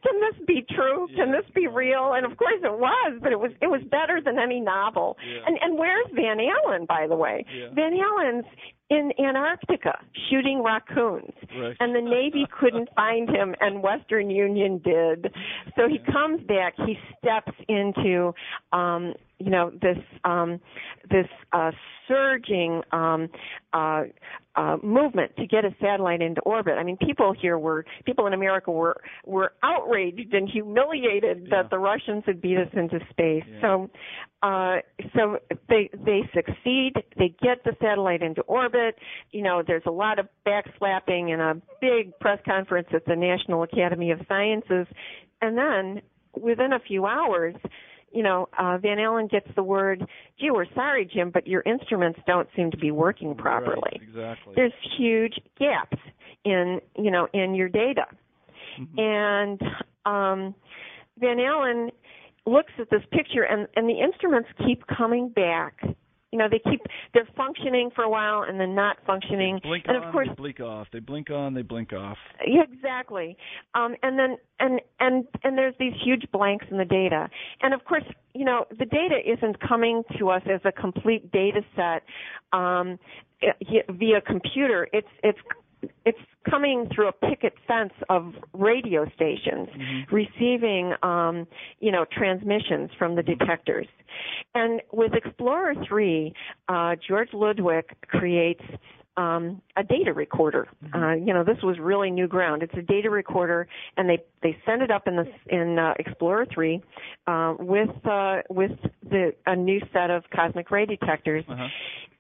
Can this be true? Can this be real? And of course it was, but it was it was better than any novel. Yeah. And and where's Van Allen, by the way? Yeah. Van Allen's in Antarctica shooting rockoons, Right. and the Navy couldn't find him, and Western Union did. So he comes back. He steps into, um, you know, this um, this uh, surging um, uh, uh, movement to get a satellite into orbit. I mean, people here were people in America were were outraged and humiliated Yeah. that the Russians had beat us into space. Yeah. So, uh, so they they succeed. They get the satellite into orbit. You know, there's a lot of backslapping and a big press conference at the National Academy of Sciences, and then within a few hours. You know, uh, Van Allen gets the word, gee, we're sorry, Jim, but your instruments don't seem to be working properly Right, exactly. there's huge gaps in you know in your data Mm-hmm. and um van allen looks at this picture and and the instruments keep coming back you know they keep they're functioning for a while and then not functioning Blink and on, of course they blink off. They blink on, they blink off. yeah, exactly. Um, and then and and and there's these huge blanks in the data. And of course, you know, the data isn't coming to us as a complete data set um, via computer. It's it's it's coming through a picket fence of radio stations receiving um, you know transmissions from the detectors and with explorer 3 uh, george ludwig creates um, a data recorder. Uh, you know, this was really new ground. It's a data recorder, and they they send it up in the in uh, Explorer three uh, with uh, with the a new set of cosmic ray detectors. Uh-huh.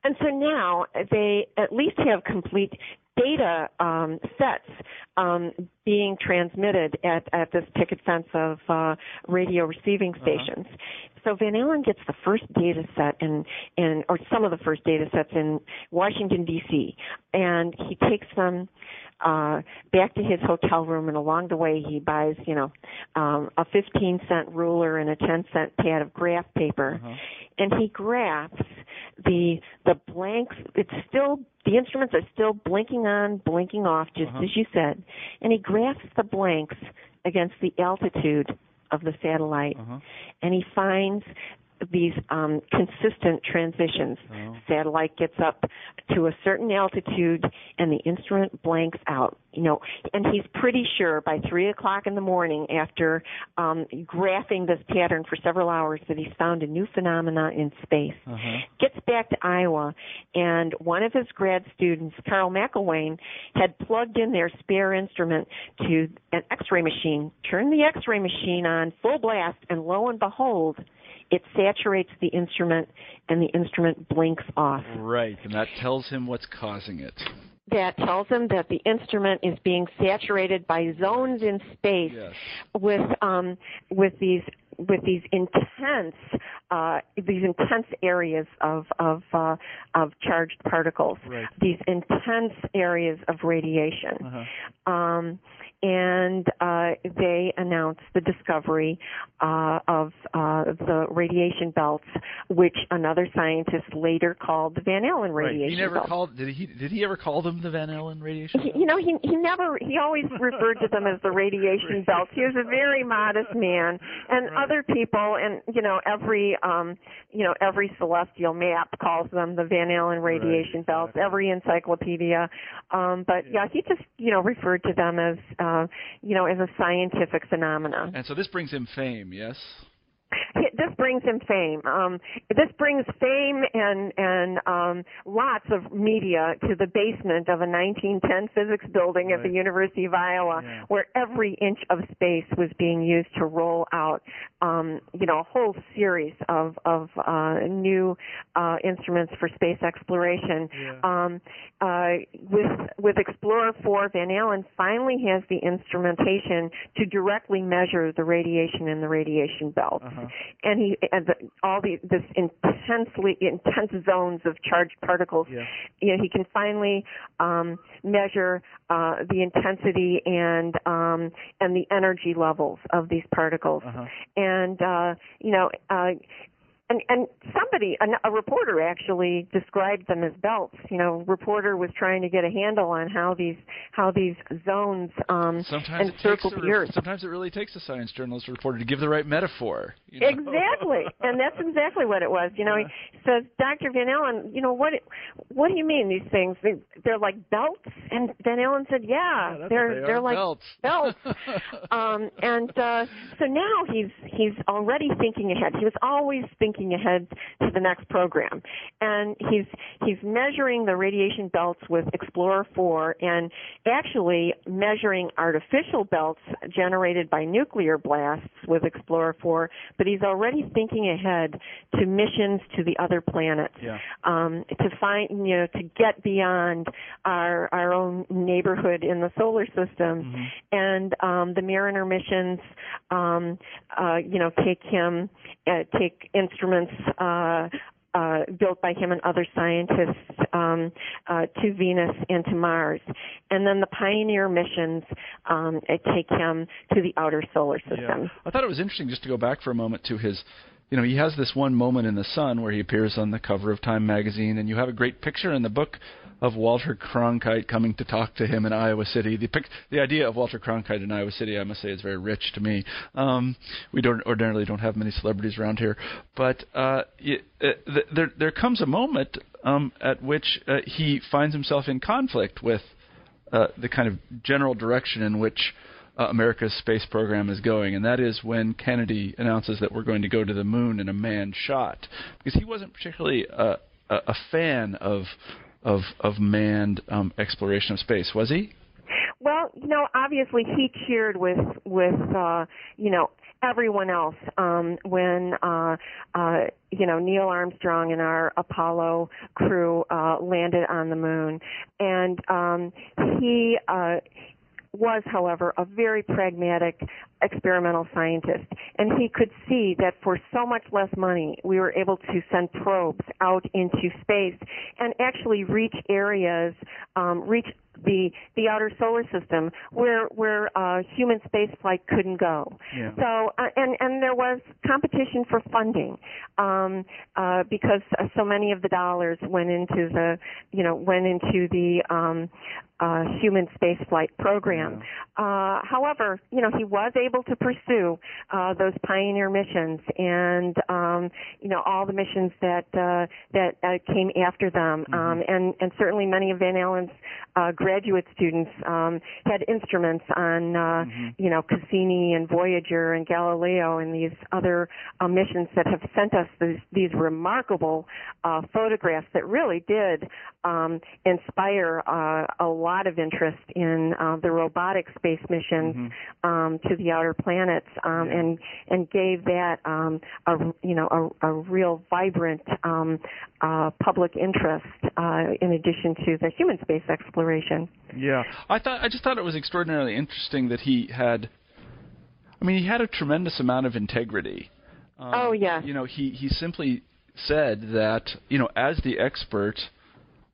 And so now they at least have complete data um, sets um, being transmitted at, at this picket fence of uh, radio receiving stations. So Van Allen gets the first data set in, in, or some of the first data sets in Washington D.C. and he takes them uh, back to his hotel room, and along the way he buys, you know, um, a 15 cent ruler and a 10 cent pad of graph paper, Uh-huh. and he graphs the the blanks. It's still the instruments are still blinking on, blinking off, just Uh-huh. as you said, and he graphs the blanks against the altitude of the satellite, Uh-huh. and he finds these um, consistent transitions. Oh. Satellite gets up to a certain altitude, and the instrument blanks out. You know, and he's pretty sure by three o'clock in the morning, after um, graphing this pattern for several hours, that he's found a new phenomena in space. Uh-huh. Gets back to Iowa, and one of his grad students, Carl McIlwain, had plugged in their spare instrument to an X-ray machine. Turned the X-ray machine on full blast, and lo and behold, it saturates the instrument, and the instrument blinks off. Right, and that tells him what's causing it. That tells him that the instrument is being saturated by zones in space Yes. with um, with these with these intense uh, these intense areas of of uh, of charged particles, Right. these intense areas of radiation. Uh-huh. Um, and uh, they announced the discovery uh, of uh, the radiation belts, which another scientist later called the Van Allen radiation right. He never belts. called. Did he? Did he ever call them the Van Allen radiation? He, you know, he he never he always referred to them as the radiation belts. He was a very modest man, and Right. other people, and you know, every um, you know, every celestial map calls them the Van Allen radiation belts. exactly. Every encyclopedia, um, but yeah. he just you know referred to them as uh, Um, you know as a scientific phenomenon. And so this brings him fame. Yes. This brings him fame. Um, this brings fame and and um, lots of media to the basement of a 1910 physics building at the University of Iowa, Yeah. where every inch of space was being used to roll out, um, you know, a whole series of of uh, new uh, instruments for space exploration. Yeah. Um, uh, with with Explorer 4, Van Allen finally has the instrumentation to directly measure the radiation in the radiation belt Uh-huh. And he and the, all the this intensely intense zones of charged particles. Yeah. You know, he can finally um, measure uh, the intensity and um, and the energy levels of these particles. Uh-huh. And uh, you know. Uh, and, and somebody, a, a reporter actually described them as belts. You know, reporter was trying to get a handle on how these how these zones um, Sometimes it encircle the Earth. Sometimes it really takes a science journalist or reporter to give the right metaphor. you know? Exactly, and that's exactly what it was. You know, he says, Dr. Van Allen, you know what? What do you mean these things? They, they're like belts, and Van Allen said, Yeah, Yeah, they're they they're are, like belts. belts. um, and uh, so now he's he's already thinking ahead. He was always thinking ahead to the next program, and he's he's measuring the radiation belts with Explorer 4, and actually measuring artificial belts generated by nuclear blasts with Explorer 4. But he's already thinking ahead to missions to the other planets Yeah. um, to find, you know, to get beyond our our own neighborhood in the solar system, and um, the Mariner missions, um, uh, you know, take him, uh, take instruments. Uh, uh, built by him and other scientists um, uh, to Venus and to Mars, and then the Pioneer missions um, take him to the outer solar system. Yeah. I thought it was interesting just to go back for a moment to his. You know, he has this one moment in the Sun where he appears on the cover of Time magazine, and you have a great picture in the book of Walter Cronkite coming to talk to him in Iowa City. The pic, the idea of Walter Cronkite in Iowa City, I must say, is very rich to me. Um, we don't ordinarily don't have many celebrities around here, but uh, y uh, th- there there comes a moment um, at which uh, he finds himself in conflict with uh, the kind of general direction in which uh, America's space program is going, and that is when Kennedy announces that we're going to go to the moon in a manned shot, because he wasn't particularly a, a, a fan of of of manned um, exploration of space, was he? Well, you know, obviously he cheered with with uh, you know everyone else um, when uh, uh, you know Neil Armstrong and our Apollo crew uh, landed on the moon, and um, he. Uh, was, however, a very pragmatic experimental scientist, and he could see that for so much less money, we were able to send probes out into space and actually reach areas, um, reach the the outer solar system where where uh, human spaceflight couldn't go. Yeah. So uh, and and there was competition for funding um, uh, because uh, so many of the dollars went into the you know went into the um, uh, human spaceflight program. Uh, however, you know he was able to pursue uh, those pioneer missions and um, you know all the missions that uh, that uh, came after them, um, and and certainly many of Van Allen's uh, graduate students um, had instruments on uh, you know Cassini and Voyager and Galileo and these other uh, missions that have sent us these, these remarkable uh, photographs that really did um, inspire uh, a lot of interest in uh, the robotic space missions um, to the outer planets um, and and gave that um, a you know a, a real vibrant um, uh, public interest uh, in addition to the human space exploration. Yeah. I thought I just thought it was extraordinarily interesting that he had. I mean, he had a tremendous amount of integrity. Um, Oh, yeah. You know, he he simply said that you know, as the expert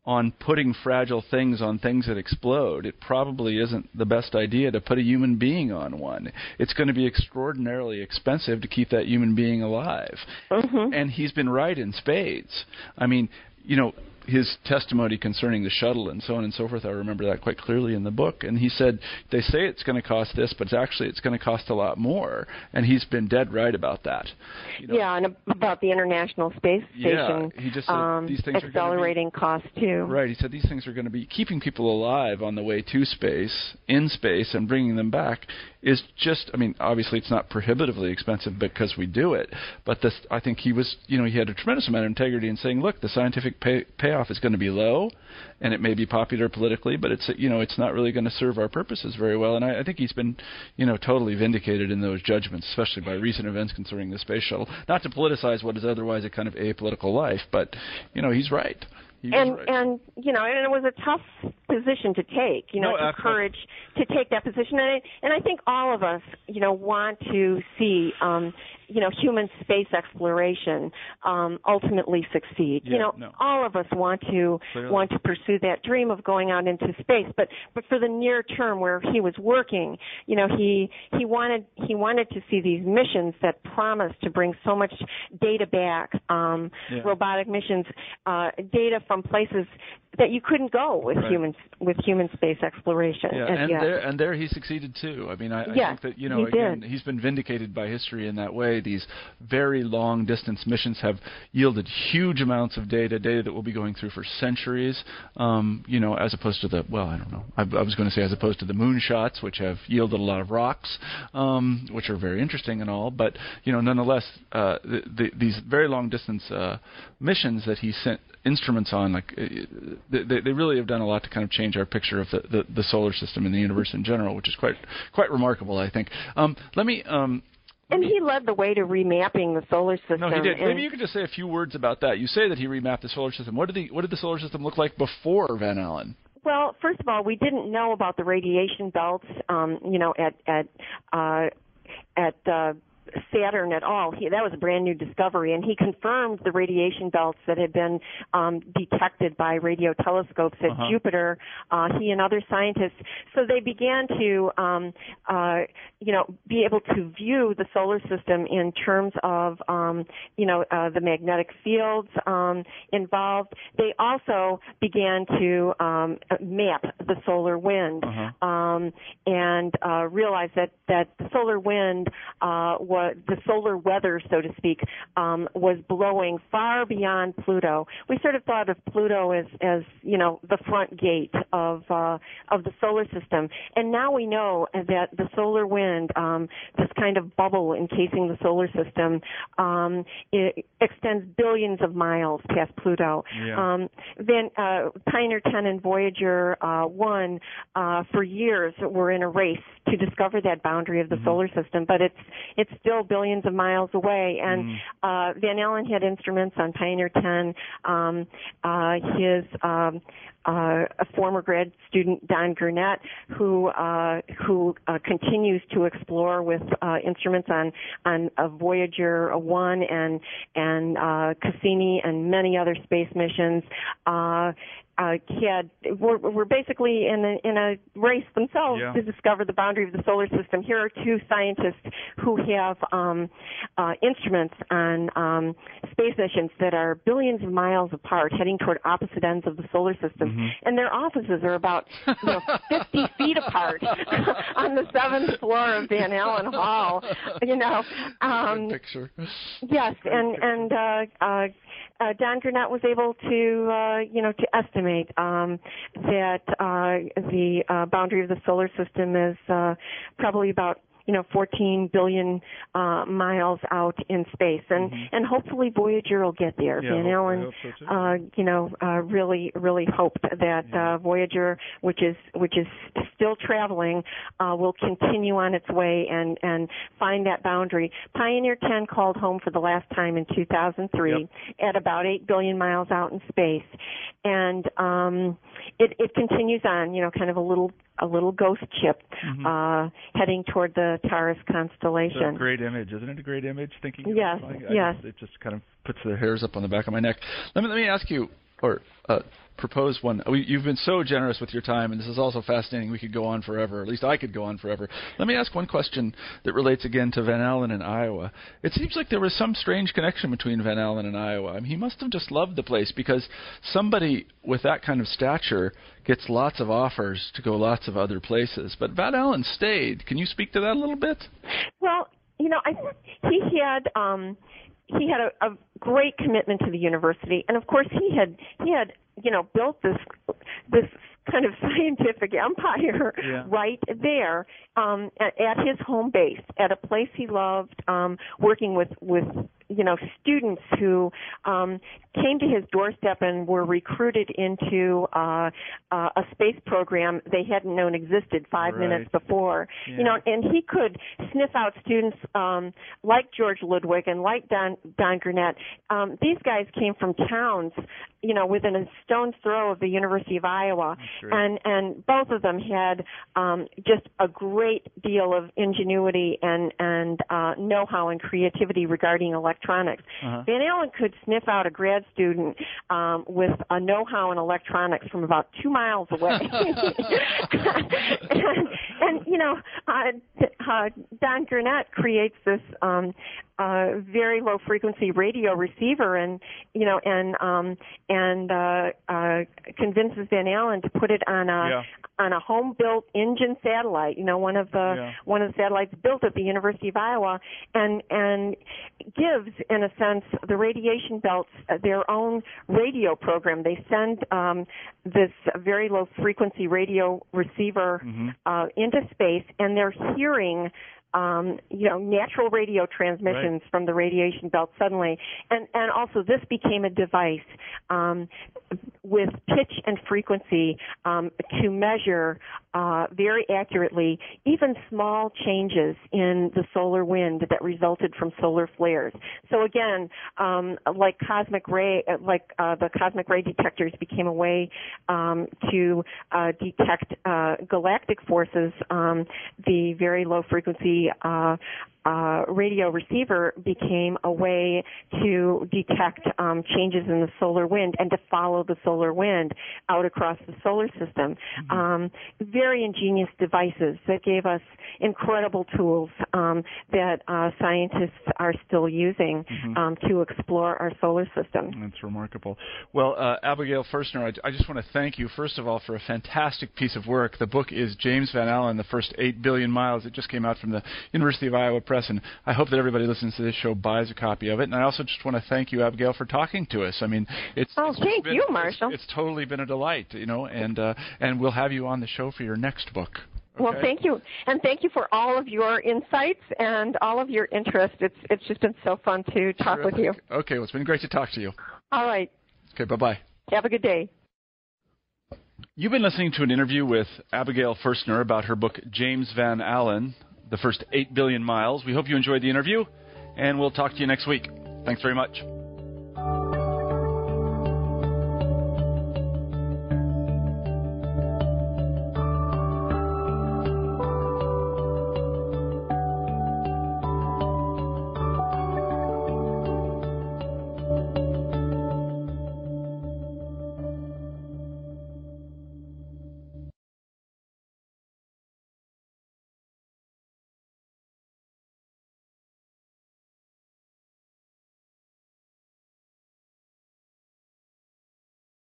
on putting fragile things on things that explode, it probably isn't the best idea to put a human being on one. It's going to be extraordinarily expensive to keep that human being alive. Mm-hmm. And he's been right in spades. I mean, you know, his testimony concerning the shuttle and so on and so forth. I remember that quite clearly in the book. And he said they say it's going to cost this, but it's actually it's going to cost a lot more. And he's been dead right about that. You know, yeah, and about the International Space Station. Yeah, he just said um, these things accelerating are be, costs too. Right. He said these things are going to be keeping people alive on the way to space, in space, and bringing them back is just. I mean, obviously it's not prohibitively expensive because we do it, but this I think he was. You know, he had a tremendous amount of integrity in saying, look, the scientific pay, payoff is going to be low, and it may be popular politically, but it's you know it's not really going to serve our purposes very well. And I, I think he's been you know totally vindicated in those judgments, especially by recent events concerning the space shuttle. Not to politicize what is otherwise a kind of apolitical life, but you know he's right. And right. and you know, and it was a tough position to take. You know, no, to courage to take that position, and I, and I think all of us, you know, want to see um, you know human space exploration um, ultimately succeed. Yeah, you know, no. all of us want to Clearly. want to pursue that dream of going out into space. But but for the near term where he was working, you know, he he wanted he wanted to see these missions that promised to bring so much data back, um, Yeah. robotic missions, uh, data from places that you couldn't go with Right. human with human space exploration. Yeah, and there and there he succeeded too. I mean, I, I think that you know he again did. he's been vindicated by history in that way. These very long distance missions have yielded huge amounts of data, data that we'll be going through for centuries. Um, you know, as opposed to the well, I don't know. I, I was going to say as opposed to the moon shots, which have yielded a lot of rocks, um, which are very interesting and all. But you know, nonetheless, uh, the, the, these very long distance uh, missions that he sent instruments on, like uh, they, they really have done a lot to kind of change our picture of the, the, the solar system and the universe in general, which is quite quite remarkable, I think. Um, let me. Um, and he led the way to remapping the solar system. no, he did. Maybe you could just say a few words about that. You say that he remapped the solar system. What did the what did the solar system look like before Van Allen? Well, first of all, we didn't know about the radiation belts, um, you know, at at uh, at uh, Saturn at all. He, that was a brand new discovery, and he confirmed the radiation belts that had been um, detected by radio telescopes at Uh-huh. Jupiter. Uh, he and other scientists, so they began to, um, uh, you know, be able to view the solar system in terms of, um, you know, uh, the magnetic fields um, involved. They also began to um, map the solar wind Uh-huh. um, and uh, realize that that the solar wind uh, was the solar weather, so to speak, um, was blowing far beyond Pluto. We sort of thought of Pluto as as you know the front gate of uh, of the solar system, and now we know that the solar wind, um, this kind of bubble encasing the solar system, um, it extends billions of miles past Pluto. Yeah. Um, then uh, Pioneer 10 and Voyager uh, 1 uh, for years were in a race to discover that boundary of the Mm-hmm. solar system, but it's it's still billions of miles away. And Mm. uh, Van Allen had instruments on Pioneer 10. Um, uh, his um, uh, a former grad student Don Gurnett, who uh, who uh, continues to explore with uh, instruments on on uh, Voyager 1 and and uh, Cassini and many other space missions. Uh, had were, were basically in a, in a race themselves Yeah. to discover the boundary of the solar system. Here are two scientists who have um, uh, instruments on um, space missions that are billions of miles apart, heading toward opposite ends of the solar system, Mm-hmm. and their offices are about you know 50 feet apart on the seventh floor of Van Allen Hall. You know. Um, picture. Yes, and and uh, uh, uh, Don Gurnett was able to uh, you know to estimate um, that uh, the uh, boundary of the solar system is uh, probably about you know 14 billion uh, miles out in space, and and hopefully Voyager will get there. Yeah, Van Allen, so, uh, you know, uh, really really hoped that uh, Voyager, which is which is still traveling, uh, will continue on its way and and find that boundary. Pioneer 10 called home for the last time in 2003 Yep. at about 8 billion miles out in space, and um, it it continues on, you know, kind of a little a little ghost ship Mm-hmm. uh, heading toward the Taurus It's a constellation. great image, isn't it? A great image. Thinking. Yes? I yes. Just, it just kind of Puts the hairs up on the back of my neck. Let me let me ask you. or uh, propose one. You've been so generous with your time, and this is also fascinating. We could go on forever. At least I could go on forever. Let me ask one question that relates again to Van Allen in Iowa. It seems like there was some strange connection between Van Allen and Iowa. I mean, he must have just loved the place because somebody with that kind of stature gets lots of offers to go lots of other places. But Van Allen stayed. Can you speak to that a little bit? Well, you know, I he had um he had a, a great commitment to the university and of course he had he had you know built this this kind of scientific empire yeah. right there um at, at his home base at a place he loved um working with with you know students who um, came to his doorstep and were recruited into uh, uh, a space program they hadn't known existed five right. minutes before. Yeah. You know, and he could sniff out students um, like George Ludwig and like Don Don Gurnett. Um, these guys came from towns, you know, within a stone's throw of the University of Iowa, and and both of them had um, just a great deal of ingenuity and and uh, know-how and creativity regarding electronics electronics. Uh-huh. Van Allen could sniff out a grad student um, with a know-how in electronics from about two miles away. and, and you know, uh, uh, Don Gurnett creates this um, uh, very low frequency radio receiver, and you know, and um, and uh, uh, convinces Van Allen to put it on a Yeah. on a home built Injun satellite. You know, one of the Yeah. one of the satellites built at the University of Iowa, and and gives in a sense the radiation belts their own radio program. They send um, this very low frequency radio receiver Mhm. uh, into space, and they're hearing um, you know, natural radio transmissions from the radiation belt suddenly, and and also this became a device um, with pitch and frequency um, to measure uh, very accurately even small changes in the solar wind that resulted from solar flares. So again, um, like cosmic ray, uh, like uh, the cosmic ray detectors became a way um, to uh, detect uh, galactic forces. Um, the very low frequency uh, radio receiver became a way to detect um, changes in the solar wind and to follow the solar wind out across the solar system. Um, very ingenious devices that gave us incredible tools um, that uh, scientists are still using um, to explore our solar system. That's remarkable. Well, uh, Abigail Foerstner, I, I just want to thank you, first of all, for a fantastic piece of work. The book is James Van Allen, The First Eight Billion Miles. It just came out from the University of Iowa Press, and I hope that everybody listening to this show buys a copy of it. And I also just want to thank you, Abigail, for talking to us. I mean, it's Oh, it's thank been- you, Marshall. It's, totally been a delight, you know, and uh, and we'll have you on the show for your next book. Well, thank you, and thank you for all of your insights and all of your interest. It's it's just been so fun to talk with you. Okay, well, it's been great to talk to you. All right, Okay, bye bye. have a good day. You've been listening to an interview with Abigail Foerstner about her book James Van Allen, The First Eight Billion Miles. We hope you enjoyed the interview, and we'll talk to you next week. Thanks very much.